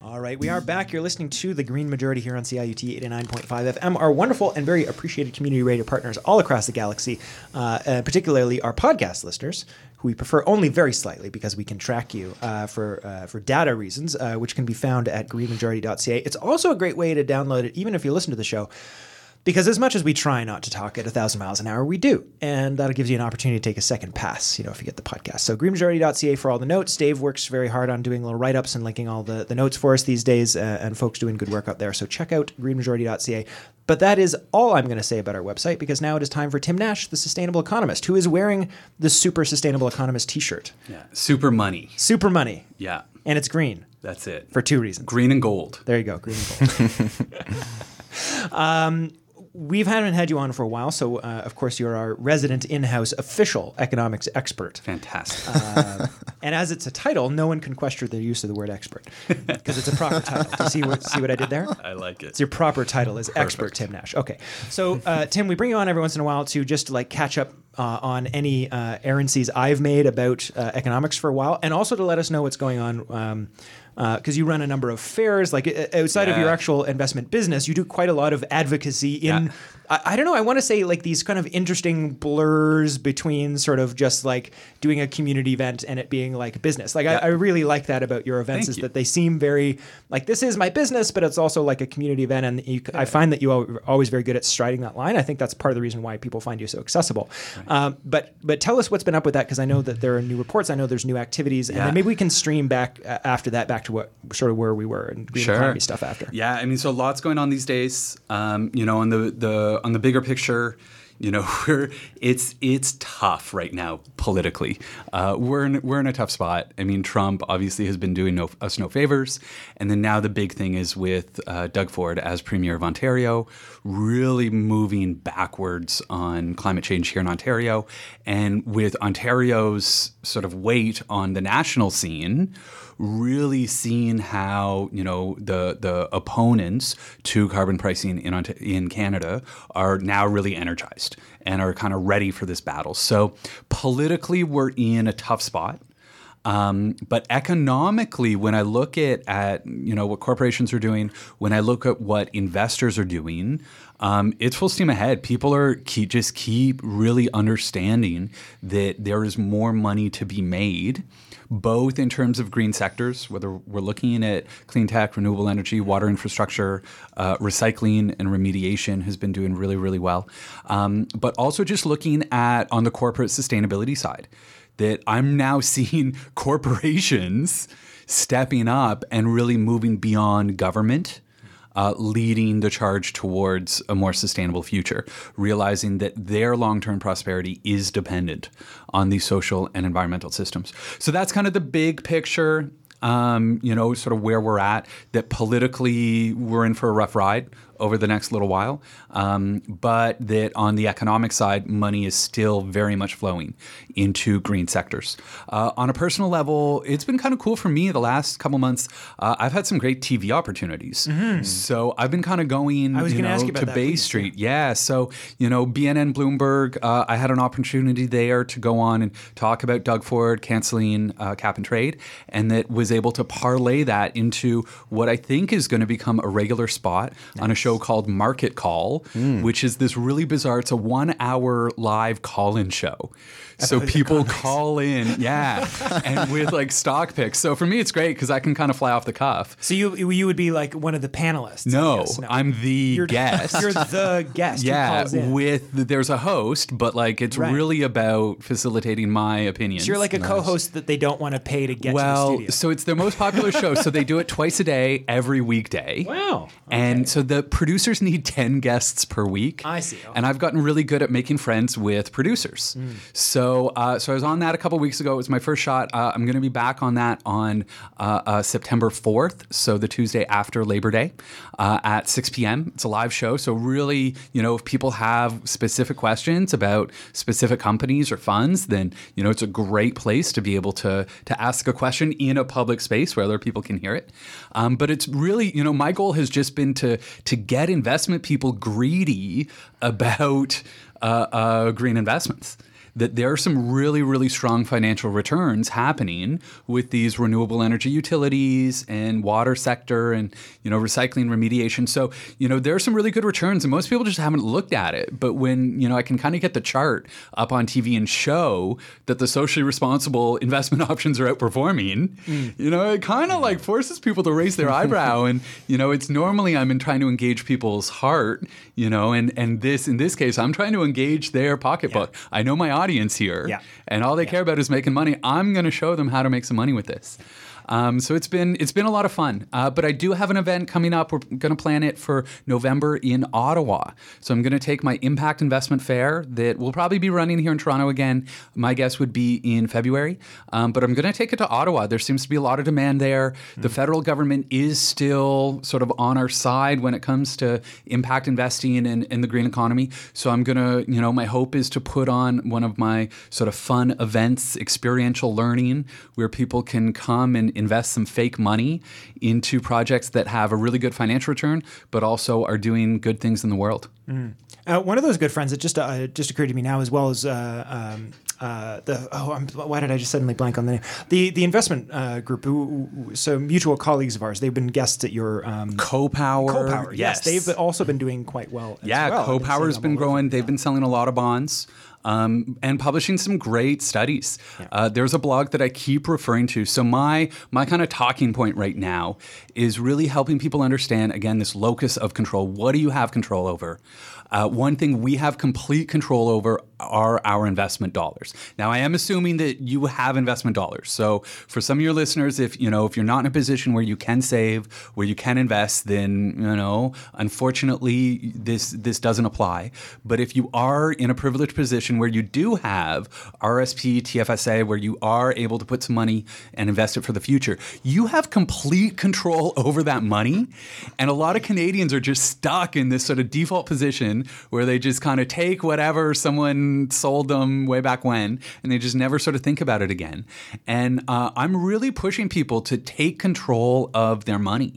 All right, we are back. You're listening to the Green Majority here on CIUT 89.5 FM. Our wonderful and very appreciated community radio partners all across the galaxy, uh, uh, particularly our podcast listeners, who we prefer only very slightly because we can track you uh, for uh, for data reasons, uh, which can be found at greenmajority.ca. It's also a great way to download it, even if you listen to the show. Because as much as we try not to talk at a thousand miles an hour, we do, and that gives you an opportunity to take a second pass. You know, if you get the podcast. So greenmajority.ca for all the notes. Dave works very hard on doing little write ups and linking all the, the notes for us these days, uh, and folks doing good work out there. So check out greenmajority.ca. But that is all I'm going to say about our website because now it is time for Tim Nash, the sustainable economist, who is wearing the super sustainable economist T-shirt. Yeah. Super money. Super money, Yeah. and it's green That's it. for two reasons. Green and gold. There you go, green and gold. um, we haven't had you on for a while, so uh, of course you're our resident in-house official economics expert. Fantastic. Uh, and as it's a title, no one can question the use of the word expert because it's a proper title. Do you see what see what I did there? I like it. It's your proper title is expert Tim Nash. Okay, so uh, Tim, we bring you on every once in a while to just like catch up uh, on any uh, errands I've made about uh, economics for a while, and also to let us know what's going on. Um, because you run a number of fairs, like uh, outside of your actual investment business, you do quite a lot of advocacy in. Yeah. I, I don't know. I want to say like these kind of interesting blurs between sort of just like doing a community event and it being like business. Like Yeah. I, I really like that about your events Thank is you. that they seem very like this is my business, but it's also like a community event. And you, I find that you are always very good at striding that line. I think that's part of the reason why people find you so accessible. Um, but but tell us what's been up with that because I know that there are new reports. I know there's new activities, and Yeah. then maybe we can stream back uh, after that back to what sort of where we were and green economy stuff after. Yeah, I mean, so lots going on these days. Um, you know, on the the on the bigger picture, you know, we're it's it's tough right now politically. Uh, we're in we're in a tough spot. I mean, Trump obviously has been doing no, us no favors, and then now the big thing is with uh, Doug Ford as Premier of Ontario, really moving backwards on climate change here in Ontario, and with Ontario's sort of weight on the national scene really seeing how you know the the opponents to carbon pricing in in Canada are now really energized and are kind of ready for this battle. So politically, we're in a tough spot. Um, but economically, when I look at, at you know what corporations are doing, when I look at what investors are doing, um, it's full steam ahead. People are keep, just keep really understanding that there is more money to be made both in terms of green sectors, whether we're looking at clean tech, renewable energy, water infrastructure, uh, recycling, and remediation has been doing really, really well. Um, but also just looking at on the corporate sustainability side, that I'm now seeing corporations stepping up and really moving beyond government uh, leading the charge towards a more sustainable future, realizing that their long term prosperity is dependent on these social and environmental systems. So that's kind of the big picture. Um, you know, sort of where we're at, that politically we're in for a rough ride over the next little while, um, but that on the economic side, money is still very much flowing into green sectors. Uh, on a personal level, it's been kind of cool for me the last couple months. Uh, I've had some great TV opportunities. So I've been kind of going Mm-hmm. I was you know, ask you about to that, Bay please, Street. Yeah. So, you know, BNN Bloomberg, uh, I had an opportunity there to go on and talk about Doug Ford canceling uh, cap and trade, and that was able to parlay that into what I think is going to become a regular spot on a show called Market Call, Hmm. which is this really bizarre, it's a one hour live call in show. So people call in, yeah, and with like stock picks. So for me, it's great because I can kind of fly off the cuff. So you you would be like one of the panelists? I No. I'm the You're, guest. You're the guest. who yeah, calls in. with there's a host, but like it's Right. really about facilitating my opinions. So you're like a co-host that they don't want to pay to get to the well, studio. so it's their most popular show, so they do it twice a day, every weekday. Wow. And so the producers need 10 guests per week. I see. Okay. And I've gotten really good at making friends with producers. Mm. So uh, so I was on that a couple weeks ago. It was my first shot. Uh, I'm going to be back on that on uh, uh, September 4th, so the Tuesday after Labor Day uh, at 6 p.m. It's a live show. So really, you know, if people have specific questions about specific companies or funds, then, you know, it's a great place to be able to, to ask a question in a public space where other people can hear it. Um, but it's really, you know, my goal has just been to, to get investment people greedy about uh, uh, green investments. That there are some really, really strong financial returns happening with these renewable energy utilities and water sector and you know recycling remediation. So you know there are some really good returns, and most people just haven't looked at it. But when you know I can kind of get the chart up on TV and show that the socially responsible investment options are outperforming, mm. you know it kind of mm. like forces people to raise their eyebrow. And you know it's normally I'm in trying to engage people's heart, you know, and and this in this case I'm trying to engage their pocketbook. I know my audience here, Yeah. and all they care about is making money. I'm going to show them how to make some money with this. Um, so it's been it's been a lot of fun. Uh, but I do have an event coming up. We're going to plan it for November in Ottawa. So I'm going to take my Impact Investment Fair that will probably be running here in Toronto again. My guess would be in February. Um, but I'm going to take it to Ottawa. There seems to be a lot of demand there. The federal government is still sort of on our side when it comes to impact investing in, in the green economy. So I'm going to, you know, my hope is to put on one of my sort of fun events, experiential learning, where people can come and invest some fake money into projects that have a really good financial return, but also are doing good things in the world. Uh, one of those good friends that just uh, just occurred to me now, as well as uh, um, uh, the oh, I'm, why did I just suddenly blank on the name? The the investment uh, group, who, who- so mutual colleagues of ours. They've been guests at your um, CoPower. CoPower. Yes, they've also been doing quite well. as Yeah, well. I've been seeing CoPower's them been growing. They've been selling a lot of bonds. Um, and publishing some great studies. Uh, there's a blog that I keep referring to. So my my kind of talking point right now is really helping people understand again this locus of control. What do you have control over? Uh, one thing we have complete control over are our investment dollars. Now, I am assuming that you have investment dollars. So, for some of your listeners, if you know if you're not in a position where you can save, where you can invest, then you know, unfortunately, this this doesn't apply. But if you are in a privileged position where you do have RSP, TFSA, where you are able to put some money and invest it for the future, you have complete control over that money. And a lot of Canadians are just stuck in this sort of default position where they just kind of take whatever someone sold them way back when and they just never sort of think about it again. And uh, I'm really pushing people to take control of their money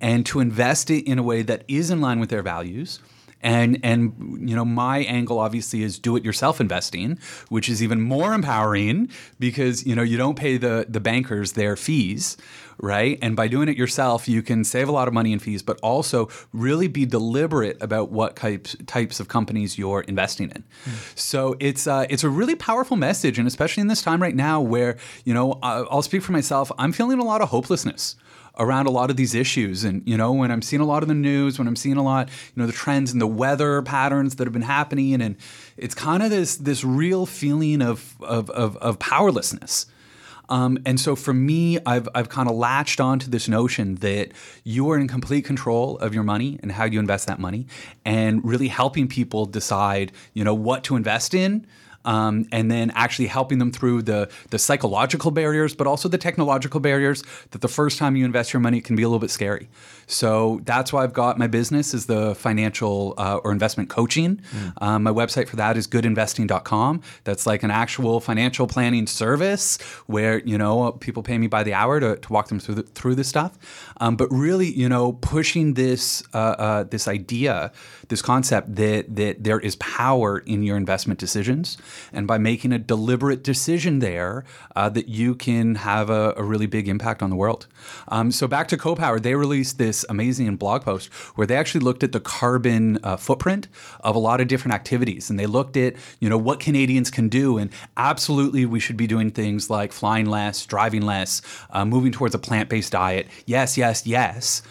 and to invest it in a way that is in line with their values. And and you know, my angle obviously is do it yourself investing, which is even more empowering because you know you don't pay the the bankers their fees, right? And by doing it yourself, you can save a lot of money in fees, but also really be deliberate about what types types of companies you're investing in. So it's uh, it's a really powerful message, and especially in this time right now, where you know I'll speak for myself. I'm feeling a lot of hopelessness around a lot of these issues and you know when i'm seeing a lot of the news when i'm seeing a lot you know the trends and the weather patterns that have been happening and it's kind of this this real feeling of of of, of powerlessness um, and so for me, I've, I've kind of latched onto this notion that you are in complete control of your money and how you invest that money, and really helping people decide, you know, what to invest in. Um, and then actually helping them through the the psychological barriers, but also the technological barriers that the first time you invest your money can be a little bit scary. So that's why I've got my business is the financial uh, or investment coaching. Um, my website for that is goodinvesting.com. That's like an actual financial planning service where you know people pay me by the hour to, to walk them through the, through this stuff. Um, but really, you know, pushing this uh, uh, this idea, this concept that that there is power in your investment decisions, and by making a deliberate decision there, uh, that you can have a, a really big impact on the world. Um, so back to CoPower, they released this amazing blog post where they actually looked at the carbon uh, footprint of a lot of different activities, and they looked at you know what Canadians can do, and absolutely we should be doing things like flying less, driving less, uh, moving towards a plant-based diet. Yes, yes, yes.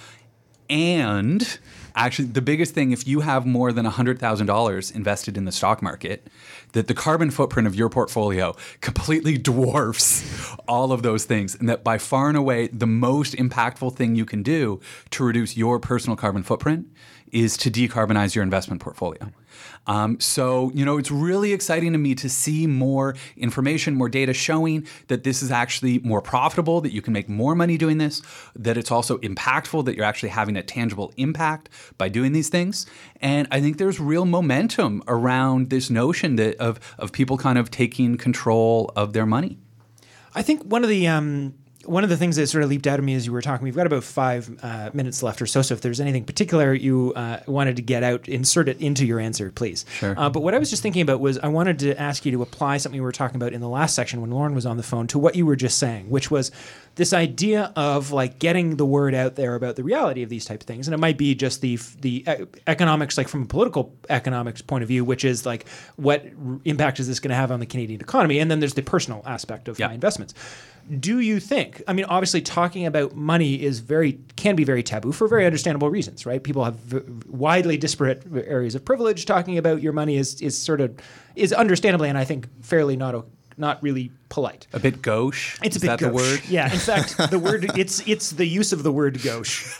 And actually, the biggest thing, if you have more than $100,000 invested in the stock market, that the carbon footprint of your portfolio completely dwarfs all of those things. And that by far and away, the most impactful thing you can do to reduce your personal carbon footprint is to decarbonize your investment portfolio. Um, so, you know, it's really exciting to me to see more information, more data showing that this is actually more profitable, that you can make more money doing this, that it's also impactful, that you're actually having a tangible impact by doing these things. And I think there's real momentum around this notion that of, of people kind of taking control of their money. I think one of the um, one of the things that sort of leaped out at me as you were talking, we've got about five uh, minutes left or so. So if there's anything particular you uh, wanted to get out, insert it into your answer, please. Sure. Uh, but what I was just thinking about was I wanted to ask you to apply something we were talking about in the last section when Lauren was on the phone to what you were just saying, which was this idea of like getting the word out there about the reality of these type of things, and it might be just the the economics, like from a political economics point of view, which is like what impact is this going to have on the Canadian economy, and then there's the personal aspect of Yeah. my investments. Do you think? I mean, obviously, talking about money is very can be very taboo for very understandable reasons, right? People have v- widely disparate areas of privilege. Talking about your money is is sort of is understandably, and I think fairly not not really polite. A bit gauche. It's a is bit that gauche. the word? Yeah, in fact, the word it's it's the use of the word gauche.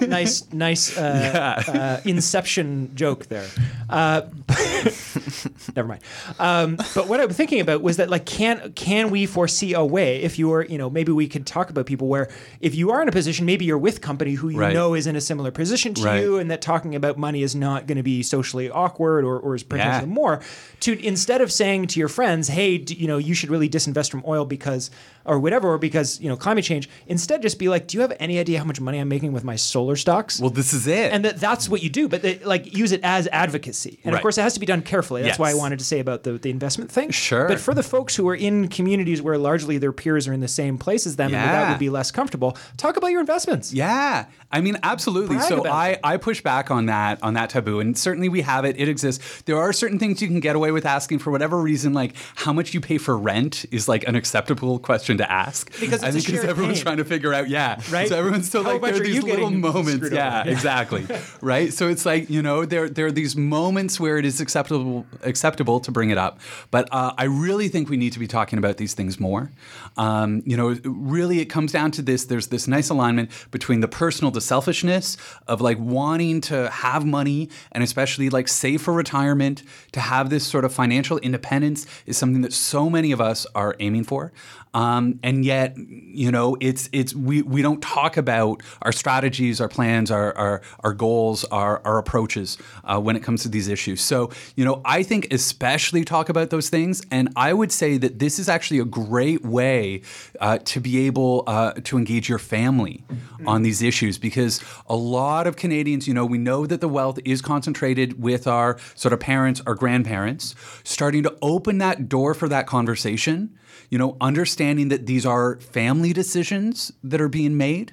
nice, nice uh, uh, inception joke there. Uh, never mind. Um, but what I'm thinking about was that like, can can we foresee a way if you're you know maybe we could talk about people where if you are in a position maybe you're with company who you Right. know is in a similar position to Right. you and that talking about money is not going to be socially awkward or, or is potentially Yeah. more to instead of saying to your friends hey d- you know you should really disinvest from oil because or whatever or because you know climate change instead just be like do you have any idea how much money i'm making with my solar stocks Well, this is it. and that that's what you do but they, like use it as advocacy and of course it has to be done carefully that's why i wanted to say about the, the investment thing Sure. but for the folks who are in communities where largely their peers are in the same place as them and that would be less comfortable talk about your investments Yeah, I mean, absolutely. Brag so I, it. I push back on that on that taboo, and certainly we have it. It exists. There are certain things you can get away with asking for whatever reason, like how much you pay for rent is like an acceptable question to ask Because I think because everyone's pain. trying to figure out, yeah, Right? So everyone's still How like there are these little moments, screwed over? yeah, Yeah. exactly, right. So it's like you know there there are these moments where it is acceptable acceptable to bring it up, but uh, I really think we need to be talking about these things more. Um, you know, really, it comes down to this. There's this nice alignment between the personal, the selfishness of like wanting to have money and especially like save for retirement, to have this sort of financial independence is something that so many of us are aiming for. Um, and yet, you know, it's it's we we don't talk about our strategies, our plans, our our, our goals, our our approaches uh, when it comes to these issues. So, you know, I think especially talk about those things. And I would say that this is actually a great way uh, to be able uh, to engage your family on these issues because a lot of Canadians, you know, we know that the wealth is concentrated with our sort of parents, our grandparents, starting to open that door for that conversation, you know, understanding that these are family decisions that are being made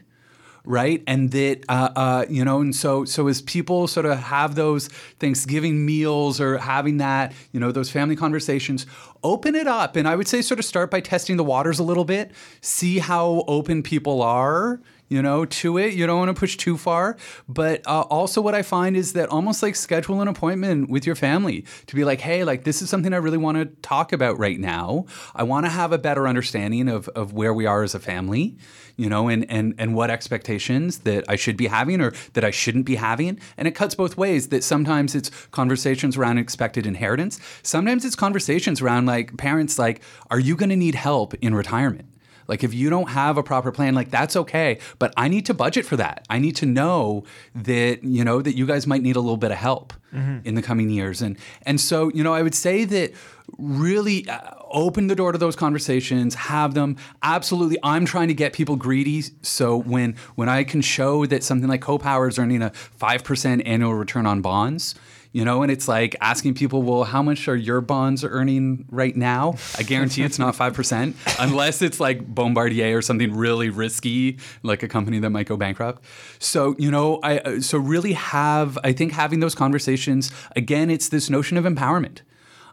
right? And that uh, uh, you know and so so as people sort of have those thanksgiving meals or having that you know those family conversations open it up. And i would say sort of start by testing the waters a little bit see how open people are you know, to it. You don't want to push too far. But uh, also, what I find is that almost like schedule an appointment with your family to be like, hey, like this is something I really want to talk about right now. I want to have a better understanding of, of where we are as a family, you know, and, and, and what expectations that I should be having or that I shouldn't be having. And it cuts both ways that sometimes it's conversations around expected inheritance, sometimes it's conversations around like parents, like, are you going to need help in retirement? Like if you don't have a proper plan, like that's okay, but I need to budget for that. I need to know that you know that you guys might need a little bit of help in the coming years. And and so, you know, I would say that really uh, open the door to those conversations, have them. Absolutely, I'm trying to get people greedy. So when when I can show that something like CoPower is earning a 5% annual return on bonds, you know, and it's like asking people, well, how much are your bonds earning right now? I guarantee it's not 5%, unless it's like Bombardier or something really risky, like a company that might go bankrupt. So, you know, I, uh, so really have, I think having those conversations, again, it's this notion of empowerment.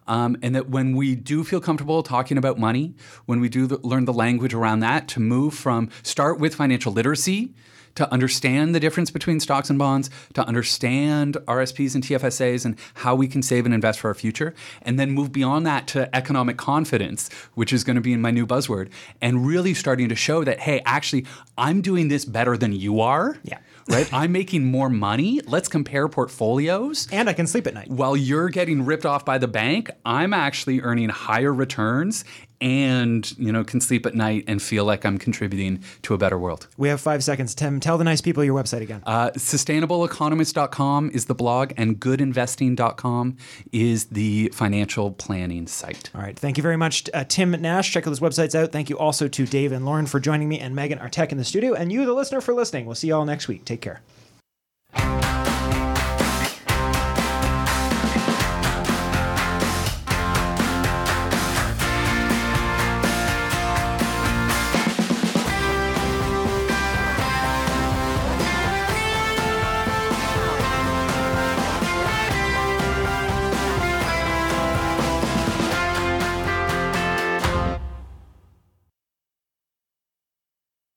Um, and that when we do feel comfortable talking about money, when we do th- learn the language around that, to move from start with financial literacy, to understand the difference between stocks and bonds, to understand RSPs and TFSAs and how we can save and invest for our future, and then move beyond that to economic confidence, which is going to be in my new buzzword, and really starting to show that, hey, actually, I'm doing this better than you are. Yeah. Right? I'm making more money. Let's compare portfolios And I can sleep at night. while you're getting ripped off by the bank, I'm actually earning higher returns and, you know, can sleep at night and feel like I'm contributing to a better world. We have five seconds. Tim, tell the nice people your website again. Uh, sustainableeconomist.com is the blog and goodinvesting.com is the financial planning site. All right. Thank you very much, uh, Tim Nash. Check those websites out. Thank you also to Dave and Lauren for joining me and Megan, our tech in the studio, and you, the listener, for listening. We'll see you all next week. Take care.